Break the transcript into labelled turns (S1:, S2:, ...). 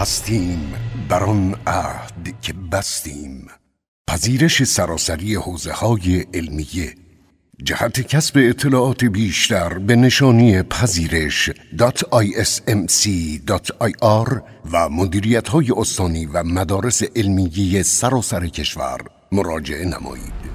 S1: هستیم بر آن عهد که بستیم پذیرش سراسری حوزه های علمیه جهت کسب اطلاعات بیشتر به نشانی پذیرش .ismc.ir و مدیریت های استانی و مدارس علمیه سراسر کشور مراجعه نمایید.